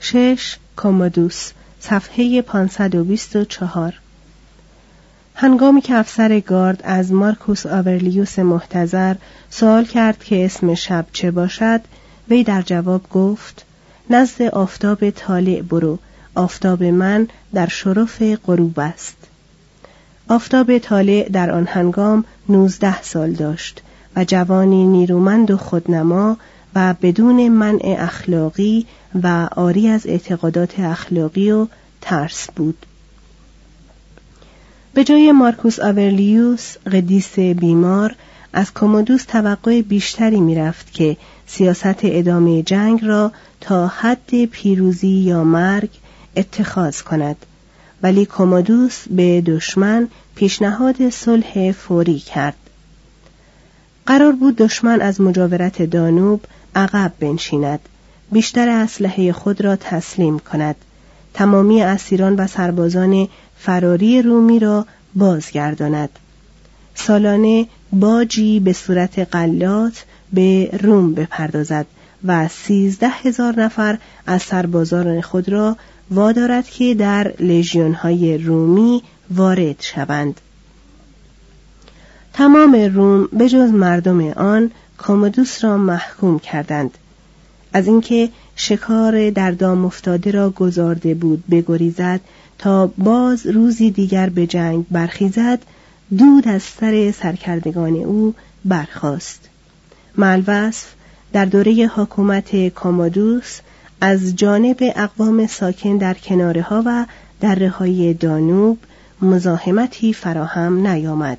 شش کومودوس صفحه 524 هنگامی که افسر گارد از مارکوس آورلیوس محتظر سوال کرد که اسم شب چه باشد وی در جواب گفت نزد آفتاب طالع برو آفتاب من در شرف غروب است. آفتاب طالع در آن هنگام نوزده سال داشت و جوانی نیرومند و خودنما و بدون منع اخلاقی و آری از اعتقادات اخلاقی و ترس بود. به جای مارکوس آورلیوس قدیس بیمار از کومودوس توقع بیشتری می‌رفت که سیاست ادامه جنگ را تا حد پیروزی یا مرگ اتخاذ کند. ولی کومودوس به دشمن پیشنهاد صلح فوری کرد. قرار بود دشمن از مجاورت دانوب عقب بنشیند. بیشتر اسلحه خود را تسلیم کند. تمامی اسیران و سربازان فراری رومی را بازگرداند. سالانه باجی به صورت قلات به روم بپردازد و سیزده هزار نفر از سربازان خود را وادارد که در لژیونهای رومی وارد شوند. تمام روم به جز مردم آن کامودوس را محکوم کردند. از اینکه شکار در دام افتاده را گذارده بود بگریزد تا باز روزی دیگر به جنگ برخیزد دود از سر سرکردگان او برخاست. ملوصف در دوره حکومت کامادوس از جانب اقوام ساکن در کناره ها و در های دانوب مزاحمتی فراهم نیامد.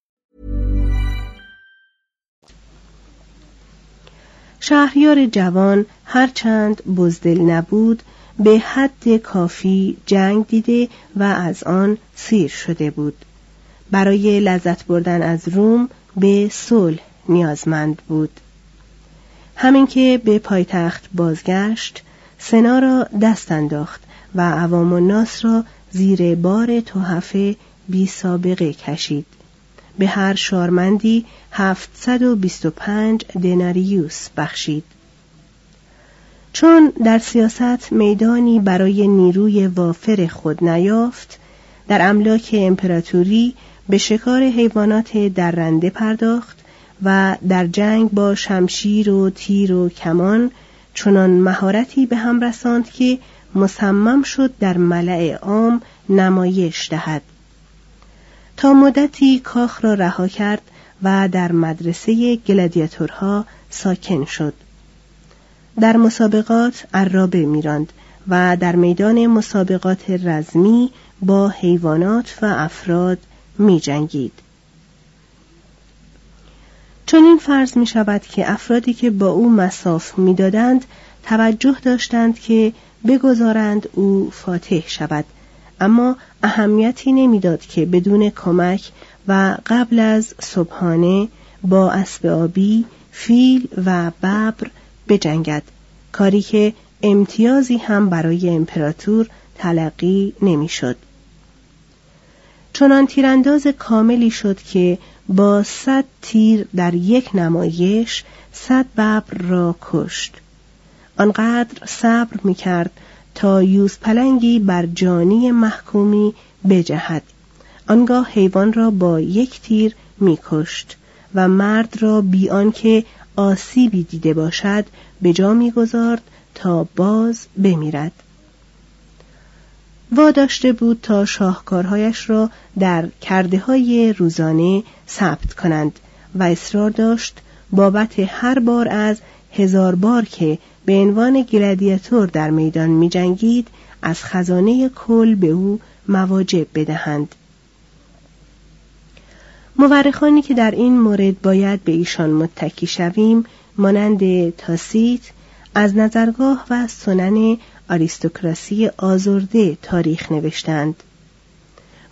شهریار جوان هرچند بزدل نبود به حد کافی جنگ دیده و از آن سیر شده بود. برای لذت بردن از روم به صلح نیازمند بود. همین که به پایتخت بازگشت سنا را دست انداخت و عوام الناس را زیر بار تحف بی سابقه کشید. به هر شارمندی 725 دناریوس بخشید. چون در سیاست میدانی برای نیروی وافر خود نیافت در املاک امپراتوری به شکار حیوانات درنده پرداخت و در جنگ با شمشیر و تیر و کمان چنان مهارتی به هم رساند که مصمم شد در ملع عام نمایش دهد. مدتی کاخ را رها کرد و در مدرسه گلادیاتورها ساکن شد در مسابقات عرابه میراند و در میدان مسابقات رزمی با حیوانات و افراد می جنگید. چون این فرض می شود که افرادی که با او مساف می دادند توجه داشتند که بگذارند او فاتح شود اما اهمیتی نمی‌داد که بدون کمک و قبل از صبحانه با اسب آبی فیل و ببر بجنگد کاری که امتیازی هم برای امپراتور تلقی نمی‌شد. چنان تیرانداز کاملی شد که با صد تیر در یک نمایش صد ببر را کشت آنقدر صبر می‌کرد تا یوز پلنگی بر جانی محکومی بجهد. آنگاه حیوان را با یک تیر میکشت و مرد را بی آنکه آسیبی دیده باشد به جا می‌گذارد تا باز بمیرد. واداشته بود تا شاهکارهایش را در کرده های روزانه ثبت کنند و اصرار داشت بابت هر بار از هزار بار که به عنوان گلادیاتور در میدان می جنگید از خزانه کل به او مواجب بدهند. مورخانی که در این مورد باید به ایشان متکی شویم مانند تاسیت از نظرگاه و سنن آریستوکراسی آزرده تاریخ نوشتند.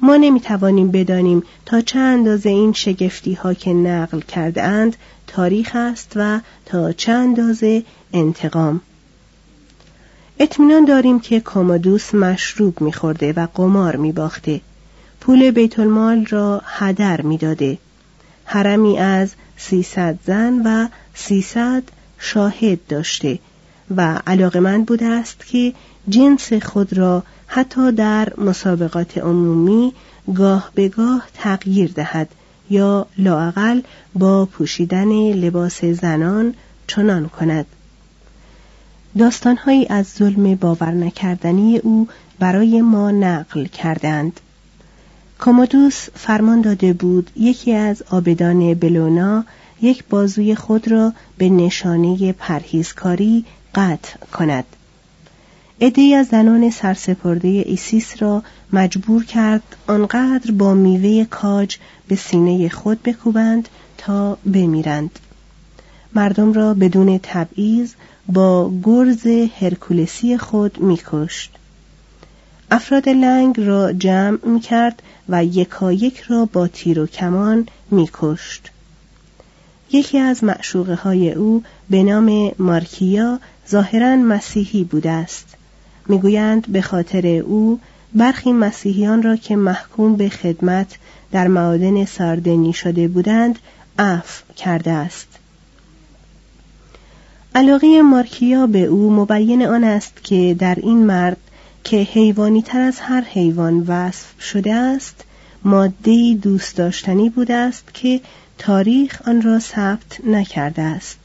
ما نمی توانیم بدانیم تا چه اندازه این شگفتی ها که نقل کرده اند تاریخ است و تا چه اندازه انتقام. اطمینان داریم که کامادوس مشروب میخورده و قمار میباخته. پول بیت المال را هدر می‌داده. حرمی از سیصد زن و سیصد شاهد داشته و علاقمند بوده است که جنس خود را حتی در مسابقات عمومی گاه به گاه تغییر دهد یا لاعقل با پوشیدن لباس زنان چنان کند. داستانهایی از ظلم باور نکردنی او برای ما نقل کردند. کامودوس فرمان داده بود یکی از آبدان بلونا یک بازوی خود را به نشانه پرهیزکاری قطع کند. عده‌ای از زنان سرسپرده ایسیس را مجبور کرد آنقدر با میوه کاج به سینه خود بکوبند تا بمیرند. مردم را بدون تبعیض با گرز هرکولسی خود میکشت. افراد لنگ را جمع می‌کرد و یکایک را با تیر و کمان میکشت. یکی از معشوقه های او به نام مارکیا ظاهرا مسیحی بوده است. می‌گویند به خاطر او برخی مسیحیان را که محکوم به خدمت در معادن ساردنی شده بودند عفو کرده است. علاقه مارکیا به او مبین آن است که در این مرد که حیوانی تر از هر حیوان وصف شده است ماده دوست داشتنی بود است که تاریخ آن را ثبت نکرده است.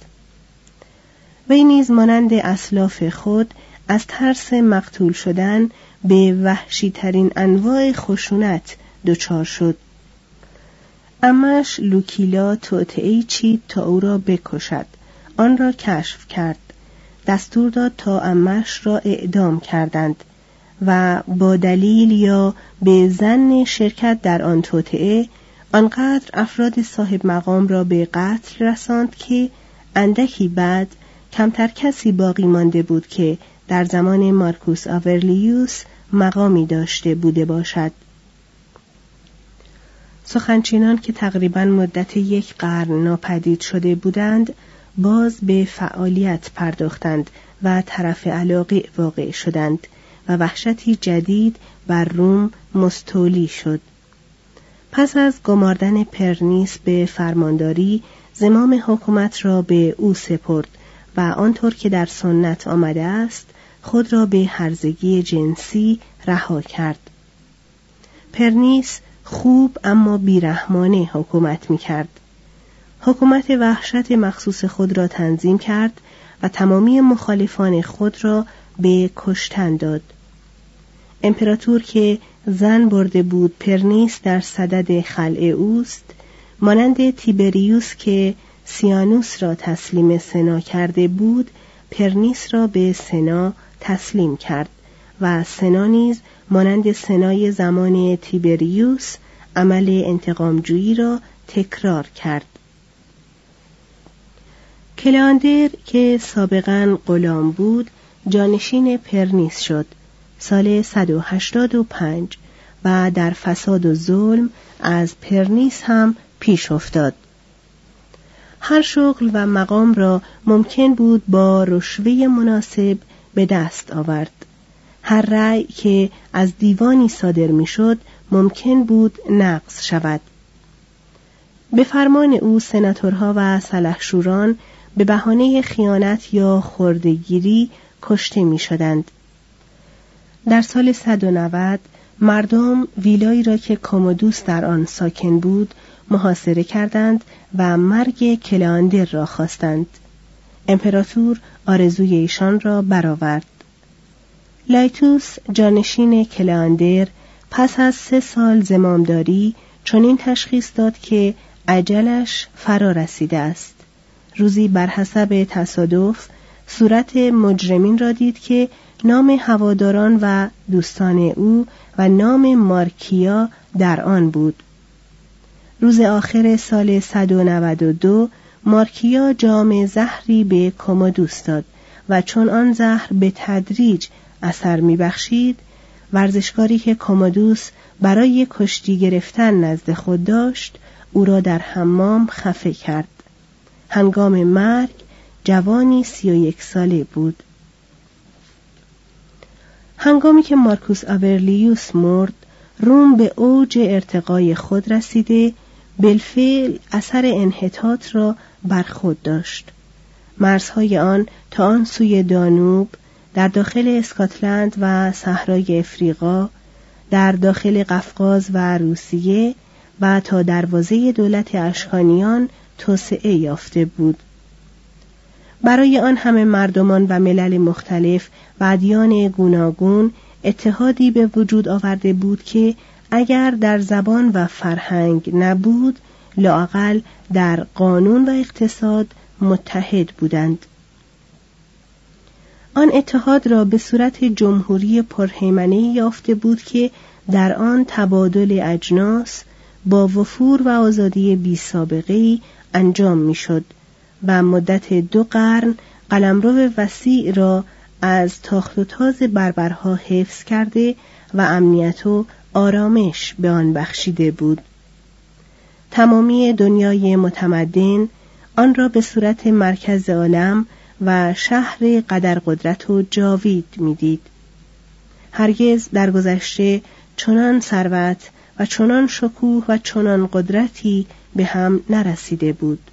وی نیز مانند اسلاف خود از ترس مقتول شدن به وحشی ترین انواع خشونت دچار شد. امش لوکیلا توطعهای چید تا او را بکشد. آن را کشف کرد. دستور داد تا امش را اعدام کردند و با دلیل یا به زن شرکت در آن توطعه آنقدر افراد صاحب مقام را به قتل رساند که اندکی بعد کمتر کسی باقی مانده بود که در زمان مارکوس آورلیوس مقامی داشته بوده باشد. سخنچینان که تقریبا مدت یک قرن ناپدید شده بودند باز به فعالیت پرداختند و طرف علاقه واقع شدند و وحشتی جدید بر روم مستولی شد. پس از گماردن پرنیس به فرمانداری زمام حکومت را به او سپرد و آنطور که در سنت آمده است خود را به هرزگی جنسی رها کرد پرنیس خوب اما بیرحمانه حکومت می کرد. حکومت وحشت مخصوص خود را تنظیم کرد و تمامی مخالفان خود را به کشتن داد. امپراتور که زن برده بود پرنیس در صدد خلع اوست مانند تیبریوس که سیانوس را تسلیم سنا کرده بود پرنیس را به سنا تسلیم کرد و سنا نیز مانند سنای زمان تیبریوس عمل انتقامجویی را تکرار کرد. کلاندر که سابقا غلام بود جانشین پرنیس شد سال 185 و در فساد و ظلم از پرنیس هم پیش افتاد. هر شغل و مقام را ممکن بود با رشوه مناسب به دست آورد هر رأی که از دیوانی صادر می‌شد ممکن بود نقض شود به فرمان او سناتورها و سلحشوران به بهانه خیانت یا خردگیری کشته می شدند. در سال 190 مردم ویلایی را که کومودوس در آن ساکن بود محاصره کردند و مرگ کلاندر را خواستند. امپراتور آرزوی ایشان را برآورد. لایتوس جانشین کلاندر پس از سه سال زمامداری چنین تشخیص داد که عجلش فرا رسیده است روزی بر حسب تصادف صورت مجرمین را دید که نام هواداران و دوستان او و نام مارکیا در آن بود روز آخر سال 192 مارکیا جام زهری به کومودوس داد و چون آن زهر به تدریج اثر میبخشید ورزشکاری که کومودوس برای کشتی گرفتن نزد خود داشت او را در حمام خفه کرد. هنگام مرگ جوانی سی و یک ساله بود. هنگامی که مارکوس آورلیوس مرد روم به اوج ارتقای خود رسیده بالفعل اثر انحطاط را بر خود داشت. مرزهای آن تا آن سوی دانوب در داخل اسکاتلند و صحرای افریقا در داخل قفقاز و روسیه و تا دروازه دولت اشکانیان توسعه یافته بود. برای آن همه مردمان و ملل مختلف و ادیان گوناگون اتحادی به وجود آورده بود که اگر در زبان و فرهنگ نبود لاقل در قانون و اقتصاد متحد بودند. آن اتحاد را به صورت جمهوری پرهیمنه یافته بود که در آن تبادل اجناس با وفور و آزادی بی سابقه انجام می‌شد و مدت دو قرن قلمرو وسیع را از تاخت و تاز بربرها حفظ کرده و امنیت و آرامش به آن بخشیده بود. تمامی دنیای متمدن آن را به صورت مرکز عالم و شهر قدر قدرت و جاوید می‌دید. هرگز در گذشته چنان ثروت و چنان شکوه و چنان قدرتی به هم نرسیده بود.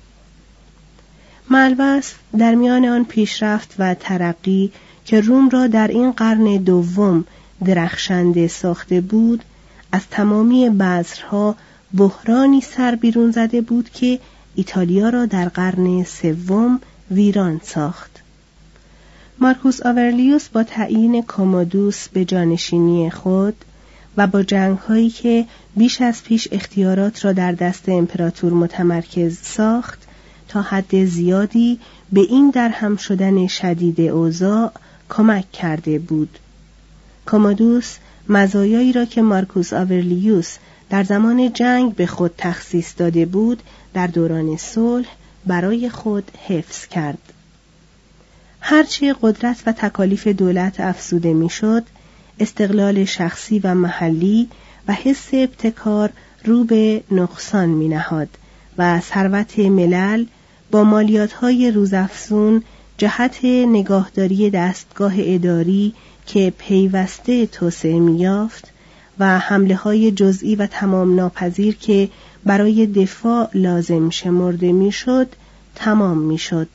ملوس در میان آن پیشرفت و ترقی که روم را در این قرن دوم درخشنده ساخته بود از تمامی بذرها بحرانی سر بیرون زده بود که ایتالیا را در قرن سوم ویران ساخت. مارکوس آورلیوس با تعیین کومودوس به جانشینی خود و با جنگ هایی که بیش از پیش اختیارات را در دست امپراتور متمرکز ساخت تا حد زیادی به این درهم شدن شدید اوضاع کمک کرده بود. کومودوس مزایایی را که مارکوس آورلیوس در زمان جنگ به خود تخصیص داده بود در دوران صلح برای خود حفظ کرد. هرچی قدرت و تکالیف دولت افزوده می‌شد استقلال شخصی و محلی و حس ابتکار رو به نقصان می نهاد و ثروت ملل با مالیات های روزافزون جهت نگاهداری دستگاه اداری که پیوسته توسعه میافت و حمله های جزئی و تمام ناپذیر که برای دفاع لازم شمرده می‌شد تمام می‌شد.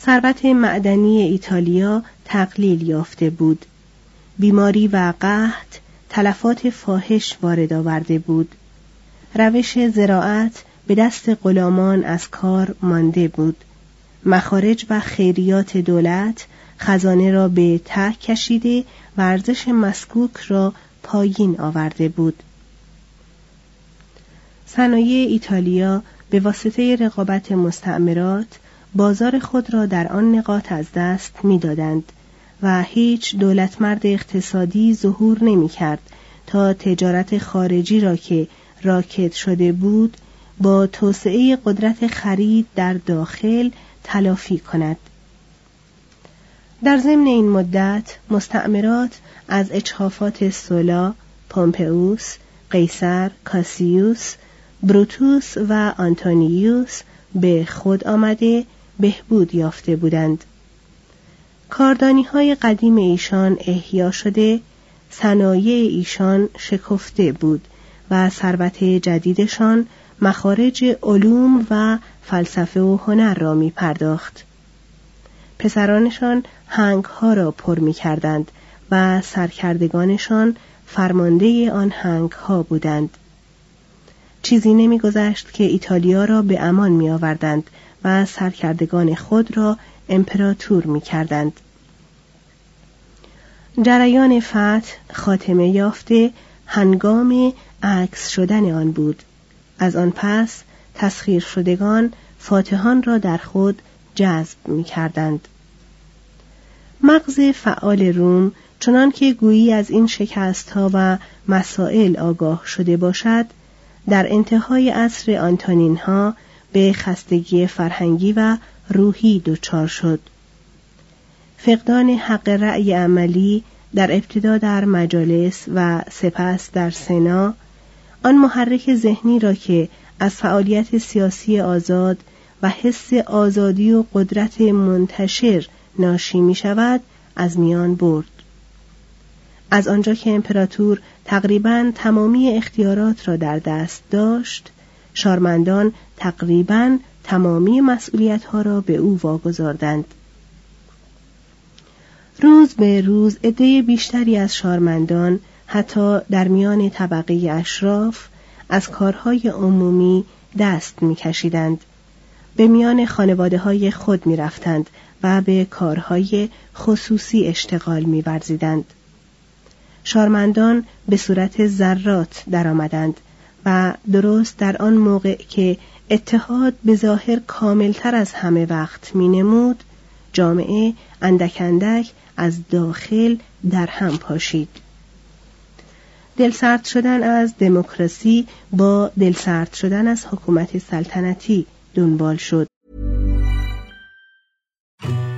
ثروت معدنی ایتالیا تقلیل یافته بود. بیماری و قحط تلفات فاحش وارد آورده بود. روش زراعت به دست غلامان از کار مانده بود. مخارج و خیریات دولت خزانه را به ته کشیده و ارزش مسکوک را پایین آورده بود. صنایع ایتالیا به واسطه رقابت مستعمرات بازار خود را در آن نقاط از دست می‌دادند و هیچ دولتمرد اقتصادی ظهور نمی کرد تا تجارت خارجی را که راکت شده بود با توسعه قدرت خرید در داخل تلافی کند. در ضمن این مدت مستعمرات از اچهافات سولا، پومپئوس، قیصر، کاسیوس، بروتوس و آنتونیوس به خود آمده بهبود یافته بودند. کاردانی های قدیم ایشان احیا شده، صنایع ایشان شکفته بود و ثروت جدیدشان مخارج علوم و فلسفه و هنر را می پرداخت. پسرانشان هنگ ها را پر می کردند و سرکردگانشان فرمانده آن هنگ ها بودند. چیزی نمیگذشت که ایتالیا را به امان می آوردند و سرکردگان خود را امپراتور می کردند. جریان فتح خاتمه یافته هنگام عکس شدن آن بود از آن پس تسخیر شدگان فاتحان را در خود جذب می کردند. مغز فعال روم چنان که گویی از این شکست ها و مسائل آگاه شده باشد در انتهای عصر آنتونین ها به خستگی فرهنگی و روحی دچار شد. فقدان حق رأی عملی در ابتدا در مجالس و سپس در سنا آن محرک ذهنی را که از فعالیت سیاسی آزاد و حس آزادی و قدرت منتشر ناشی می شود از میان برد. از آنجا که امپراتور تقریبا تمامی اختیارات را در دست داشت شارمندان تقریبا تمامی مسئولیت ها را به او واگذاردند. روز به روز عده بیشتری از شارمندان حتی در میان طبقه اشراف از کارهای عمومی دست میکشیدند. به میان خانواده های خود می رفتند و به کارهای خصوصی اشتغال می برزیدند. شارمندان به صورت ذرات درآمدند و درست در آن موقع که اتحاد به ظاهر کاملتر از همه وقت می نمود جامعه اندک اندک از داخل در هم پاشید دلسرد شدن از دموکراسی با دلسرد شدن از حکومت سلطنتی دنبال شد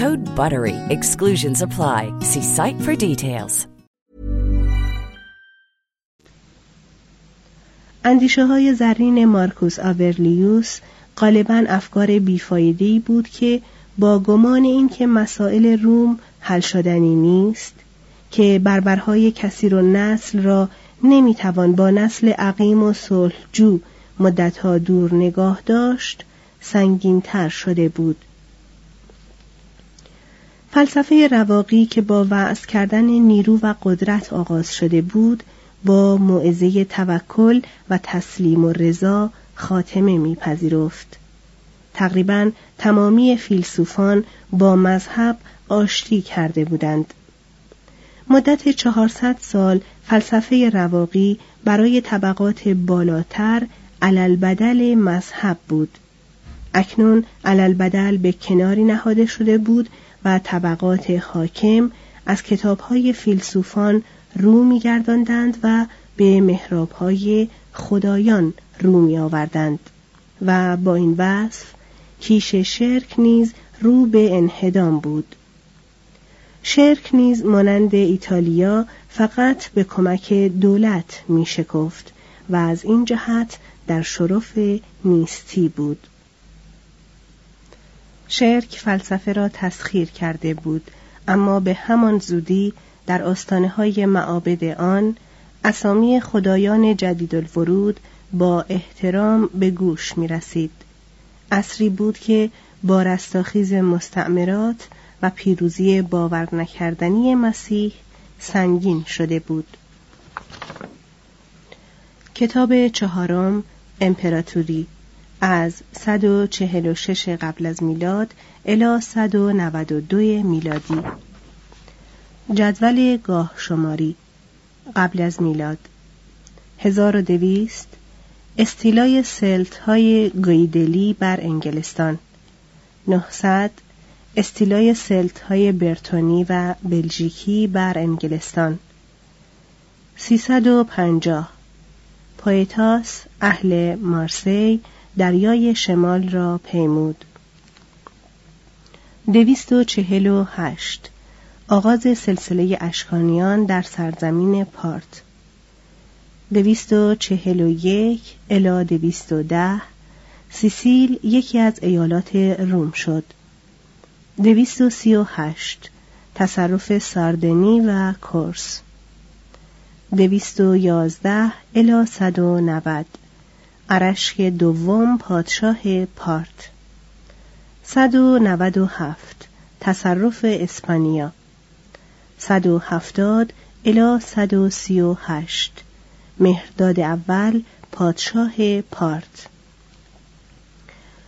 Code BUTTERY. Exclusions apply. See site for details. اندیشه های زرین مارکوس آورلیوس غالبا افکار بیفایده‌ای بود که با گمان اینکه مسائل روم حل شدنی نیست که بربرهای کثیر و نسل را نمی‌توان با نسل عقیم و صلحجو مدتها دور نگاه داشت سنگینتر شده بود فلسفه رواقی که با وعظ کردن نیرو و قدرت آغاز شده بود با موعظه توکل و تسلیم و رضا خاتمه میپذیرفت. تقریبا تمامی فیلسوفان با مذهب آشتی کرده بودند. مدت چهارصد سال فلسفه رواقی برای طبقات بالاتر علالبدل مذهب بود. اکنون علالبدل به کناری نهاده شده بود و طبقات حاکم از کتابهای فیلسوفان رو میگرداندند و به محرابهای خدایان رو می آوردند و با این وصف کیش شرک نیز رو به انهدام بود. شرک نیز مانند ایتالیا فقط به کمک دولت می شکفت و از این جهت در شرف نیستی بود. شرک فلسفه را تسخیر کرده بود اما به همان زودی در آستانه های معابد آن اسامی خدایان جدید الورود با احترام به گوش می رسید. اصری بود که با رستاخیز مستعمرات و پیروزی باور نکردنی مسیح سنگین شده بود. کتاب چهارم امپراتوری از 146 قبل از میلاد الی 192 میلادی. جدول گاه شماری قبل از میلاد. 1200 استیلای سلت های گویدلی بر انگلستان. 900 استیلای سلت های برتونی و بلژیکی بر انگلستان. 350 پویتاس اهل مارسی دریای شمال را پیمود. 248 آغاز سلسله اشکانیان در سرزمین پارت. دویست و چهل و یک الا دویست و ده سیسیل یکی از ایالات روم شد. دویست و سی و هشت تصرف ساردنی و کورس دویست و یازده الا صد و نود. ارشک دوم پادشاه پارت. صد و نود و هفت تصرف اسپانیا. صد و هفتاد الا صد و سی و هشت مهرداد اول پادشاه پارت.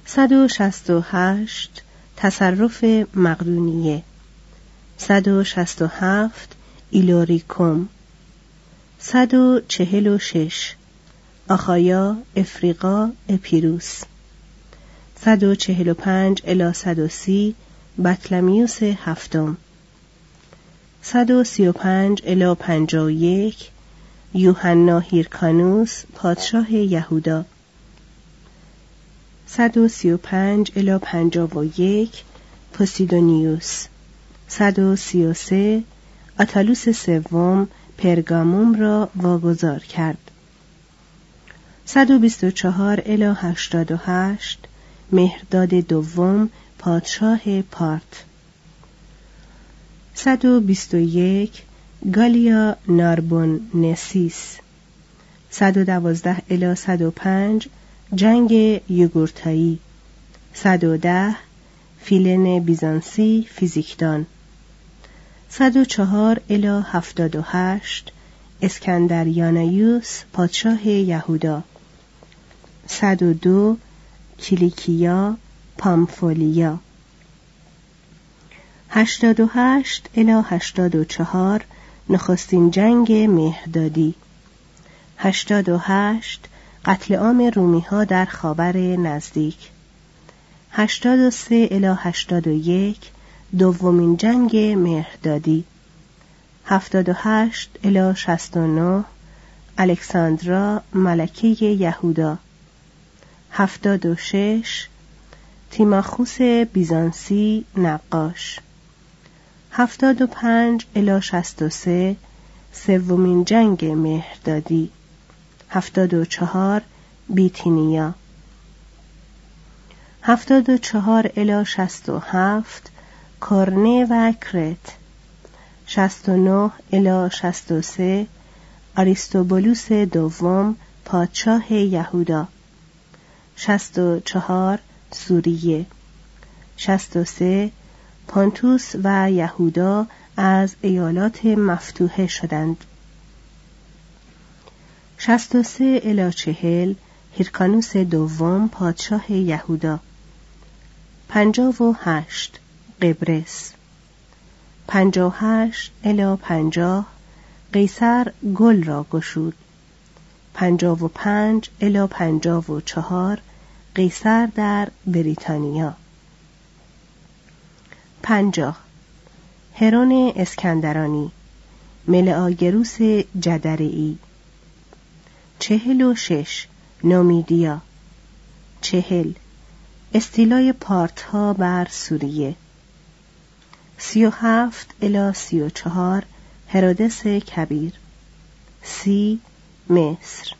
صد و شست و هشت تصرف مقدونیه. صد و شست و هفت ایلوریکوم. صد و چهل و شش آخایا افریقا اپیروس. 145 الی 130 بطلمیوس هفتم. 135 الی 51 یوحنا هیرکانوس پادشاه یهودا. 135 الی 51 پوسیدونیوس. 133 آتالوس سوم پرگاموم را واگذار کرد. 124 الی 88 مهرداد دوم پادشاه پارت. 121 گالیا ناربون نسیس. 112 الی 105 جنگ یوگورتایی. 110 فیلن بیزانسی فیزیکدان. 104 الی 78 اسکندریانایوس پادشاه یهودا. 102 کلیکیا پامفولیا. 88 الی 84 نخستین جنگ مهدادی 88 قتل عام رومی ها در خاور نزدیک. 83 الی 81 دومین جنگ مهردادی. 78 الی 69 الکساندرا ملکه یهودا. 76 تیماخوس بیزانسی نقاش. 75 الی 63 سومین جنگ مهردادی. 74 بیتینیا. 74 الی 67 کرنه و کرت. 69 الی 63 آریستوبولوس دوم پادشاه یهودا. 64 سوریه. 63 پانتوس و یهودا از ایالات مفتوحه شدند. 63 الی 40 هیرکانوس دوم پادشاه یهودا. 58 قبرس. 58 الی 50 قیصر گل را گشود. 55 الی 54 قیصر در بریتانیا. 50 هرون اسکندرانی ملعاگروس جدرئی چهل و شش نومیدیا چهل. استیلای پارت ها بر سوریه. سی و هفت الا سی و چهار هرودس کبیر. سی. مصر.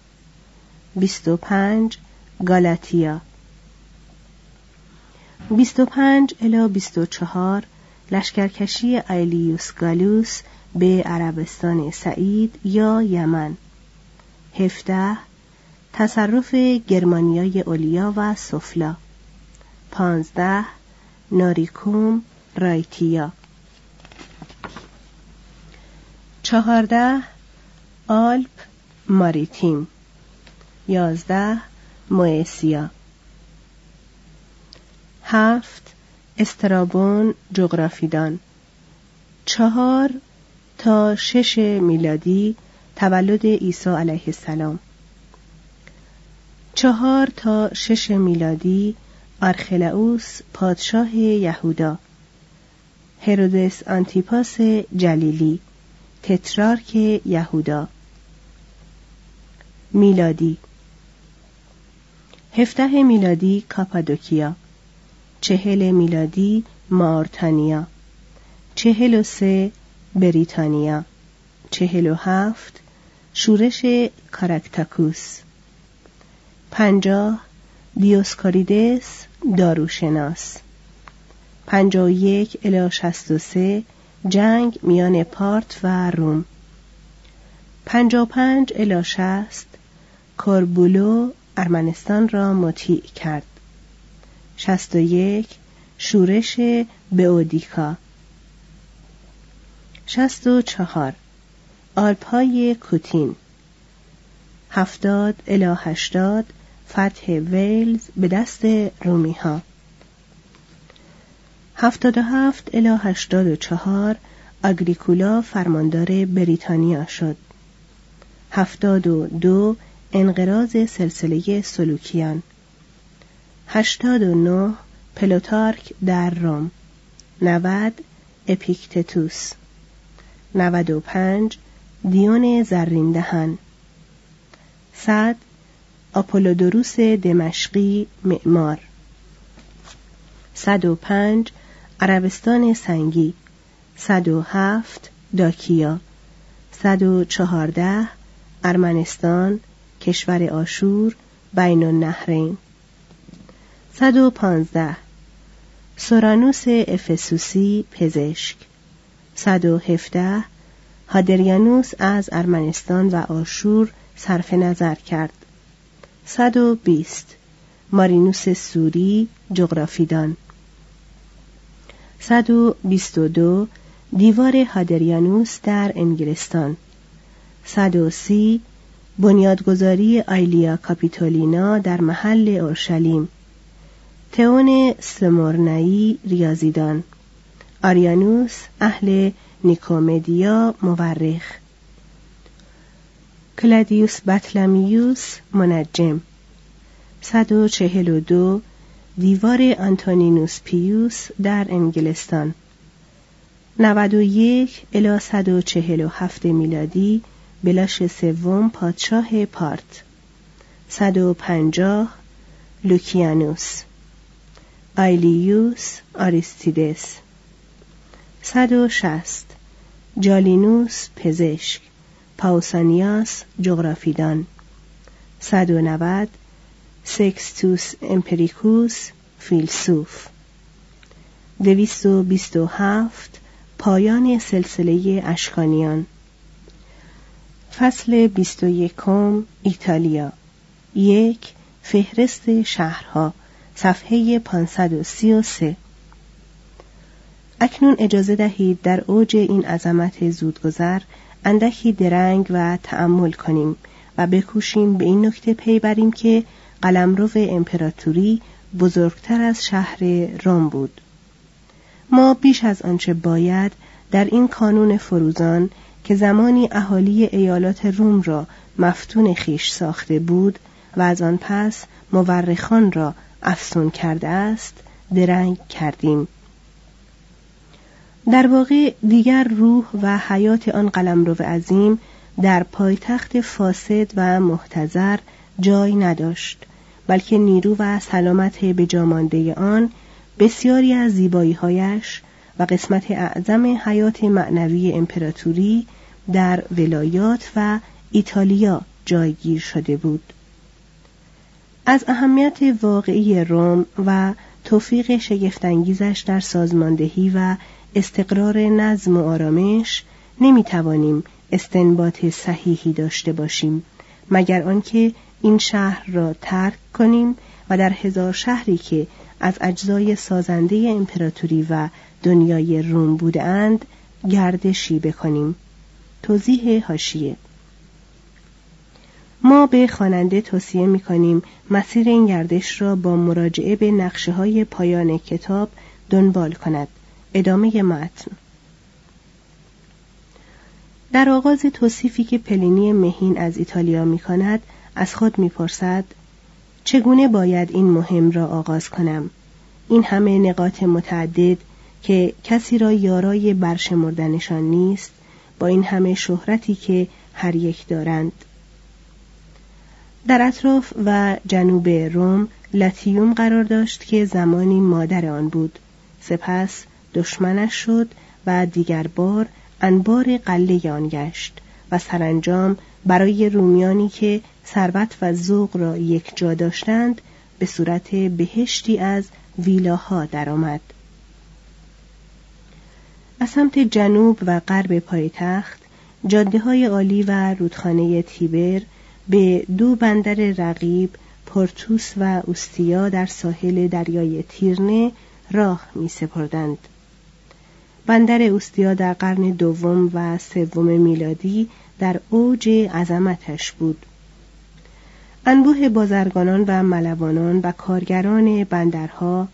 بیست و پنج گالاتیا. بیست و پنج الا بیست و چهار لشکرکشی ایلیوس گالوس به عربستان سعید یا یمن. هفته تصرف گرمانیای اولیا و سفلا. پانزده ناریکوم رایتیا. چهارده آلپ ماریتیم. یازده مویسیا هفت استرابون جغرافیدان. چهار تا شش میلادی تولد عیسی علیه السلام. چهار تا شش میلادی آرخلاوس پادشاه یهودا. هرودس آنتیپاس جلیلی. تترارک یهودا. میلادی. هفته میلادی کاپادوکیا. چهل میلادی مارتانیا چهل و سه بریتانیا. چهل و هفت شورش کارکتاکوس پنجاه دیوسکاریدس داروشناس. پنجاه و یک الی شست و سه جنگ میان پارت و روم. پنجاه پنج الی شست کاربولو ارمنستان را مطیع کرد. شست و یک شورش بئودیکا. شست و چهار آلپای کوتین. هفتاد الی هشتاد فتح ویلز به دست رومی ها هفتاد و هفت الی هشتاد و چهار آگریکولا فرماندار بریتانیا شد. هفتاد و دو انقراض سلسله سلوکیان. 89 پلوتارک در روم. 90 اپیکتتوس. 95 دیون زرین دهن 100 آپولودوروس دمشقی معمار. 105 عربستان سنگی. 107 داکیا. 114 ارمنستان. کشور آشور بین النهرین. 115 سورانوس افسوسی پزشک. 117 هادریانوس از ارمنستان و آشور صرف نظر کرد. 120 مارینوس سوری جغرافیدان. 122 دیوار هادریانوس در انگلستان. 130 بنیادگذاری آیلیا کاپیتولینا در محل اورشلیم. تئون سمورنایی ریاضیدان. آریانوس اهل نیکومدیا مورخ. کلادیوس بطلمیوس منجم. 142 دیوار آنتونینوس پیوس در انگلستان. 91 الی 147 میلادی بلاش سوم پادشاه پارت. 150 لوکیانوس. آیلیوس آریستیدس. 160 جالینوس پزشک. پاوسانیاس جغرافیدان. 190 سکستوس امپریکوس فیلسوف. 227 پایان سلسله اشکانیان. فصل 21 ایتالیا. یک فهرست شهرها صفحه 533 اکنون اجازه دهید در اوج این عظمت زودگذر اندکی درنگ و تأمل کنیم و بکوشیم به این نکته پی بریم که قلمرو امپراتوری بزرگتر از شهر روم بود. ما بیش از آنچه باید در این کانون فروزان که زمانی اهالی ایالات روم را مفتون خیش ساخته بود و از آن پس مورخان را افسون کرده است درنگ کردیم. در واقع دیگر روح و حیات آن قلمرو عظیم در پایتخت فاسد و محتظر جای نداشت بلکه نیرو و سلامت به جامانده آن بسیاری از زیباییهایش و قسمت اعظم حیات معنوی امپراتوری در ولایات و ایتالیا جایگیر شده بود. از اهمیت واقعی روم و توفیق شگفتانگیزش در سازماندهی و استقرار نظم و آرامش نمی‌توانیم استنباط صحیحی داشته باشیم مگر آنکه این شهر را ترک کنیم و در هزار شهری که از اجزای سازنده امپراتوری و دنیای روم بودند گردشی بکنیم. توضیح هاشیه ما به خواننده توصیه می کنیم مسیر این گردش را با مراجعه به نقشه های پایان کتاب دنبال کند. ادامه متن. در آغاز توصیفی که پلینی مهین از ایتالیا می کند از خود می‌پرسد چگونه باید این مهم را آغاز کنم؟ این همه نقاط متعدد که کسی را یارای برشمردنشان نیست با این همه شهرتی که هر یک دارند. در اطراف و جنوب روم لاتیوم قرار داشت که زمانی مادر آن بود. سپس دشمنش شد و دیگر بار انبار قله گشت و سرانجام برای رومیانی که ثروت و ذوق را یک جا داشتند به صورت بهشتی از ویلاها درآمد. از سمت جنوب و غرب پایتخت جاده های عالی و رودخانه تیبر به دو بندر رقیب پورتوس و اوستیا در ساحل دریای تیرنه راه می سپردند. بندر اوستیا در قرن دوم و سوم میلادی در اوج عظمتش بود. انبوه بازرگانان و ملوانان و کارگران بندرها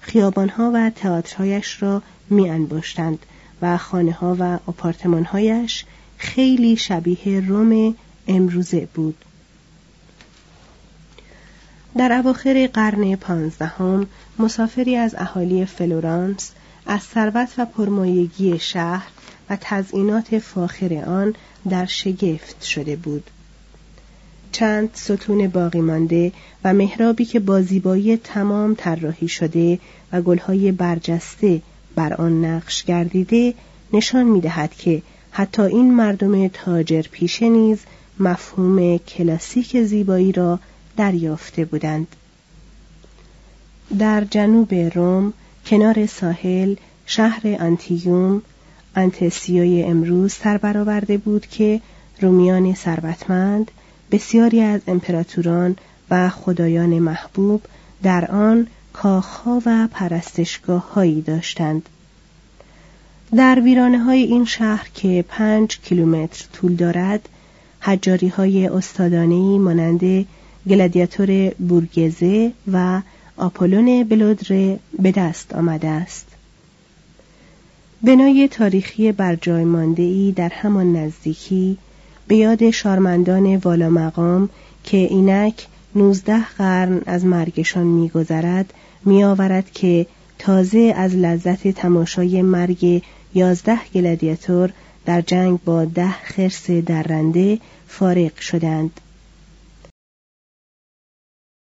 خیابانها و تئاترهایش را می انباشتند و خانه ها و آپارتمانهایش خیلی شبیه روم امروزه بود. در اواخر قرن پانزدهم مسافری از اهالی فلورانس از ثروت و پرمایگی شهر و تزئینات فاخر آن در شگفت شده بود. چند ستون باقی مانده و مهرابی که با زیبایی تمام طراحی شده و گلهای برجسته بر آن نقش گردیده نشان می‌دهد که حتی این مردم تاجر پیشه نیز مفهوم کلاسیک زیبایی را دریافته بودند. در جنوب روم کنار ساحل شهر انتیوم انتسیوی امروز سر برآورده بود که رومیان ثروتمند بسیاری از امپراتوران و خدایان محبوب در آن کاخها و پرستشگاه هایی داشتند در ویرانه های این شهر که پنج کیلومتر طول دارد حجاری های استادانهی مانند گلادیاتور بورگزه و آپولون بلودره به دست آمده است. بنای تاریخی بر جای ای در همان نزدیکی به یاد شارمندان والا مقام که اینک نوزده قرن از مرگشان میگذرد میآورد که تازه از لذت تماشای مرگ یازده گلادیاتور در جنگ با ده خرس درنده فارغ شدند.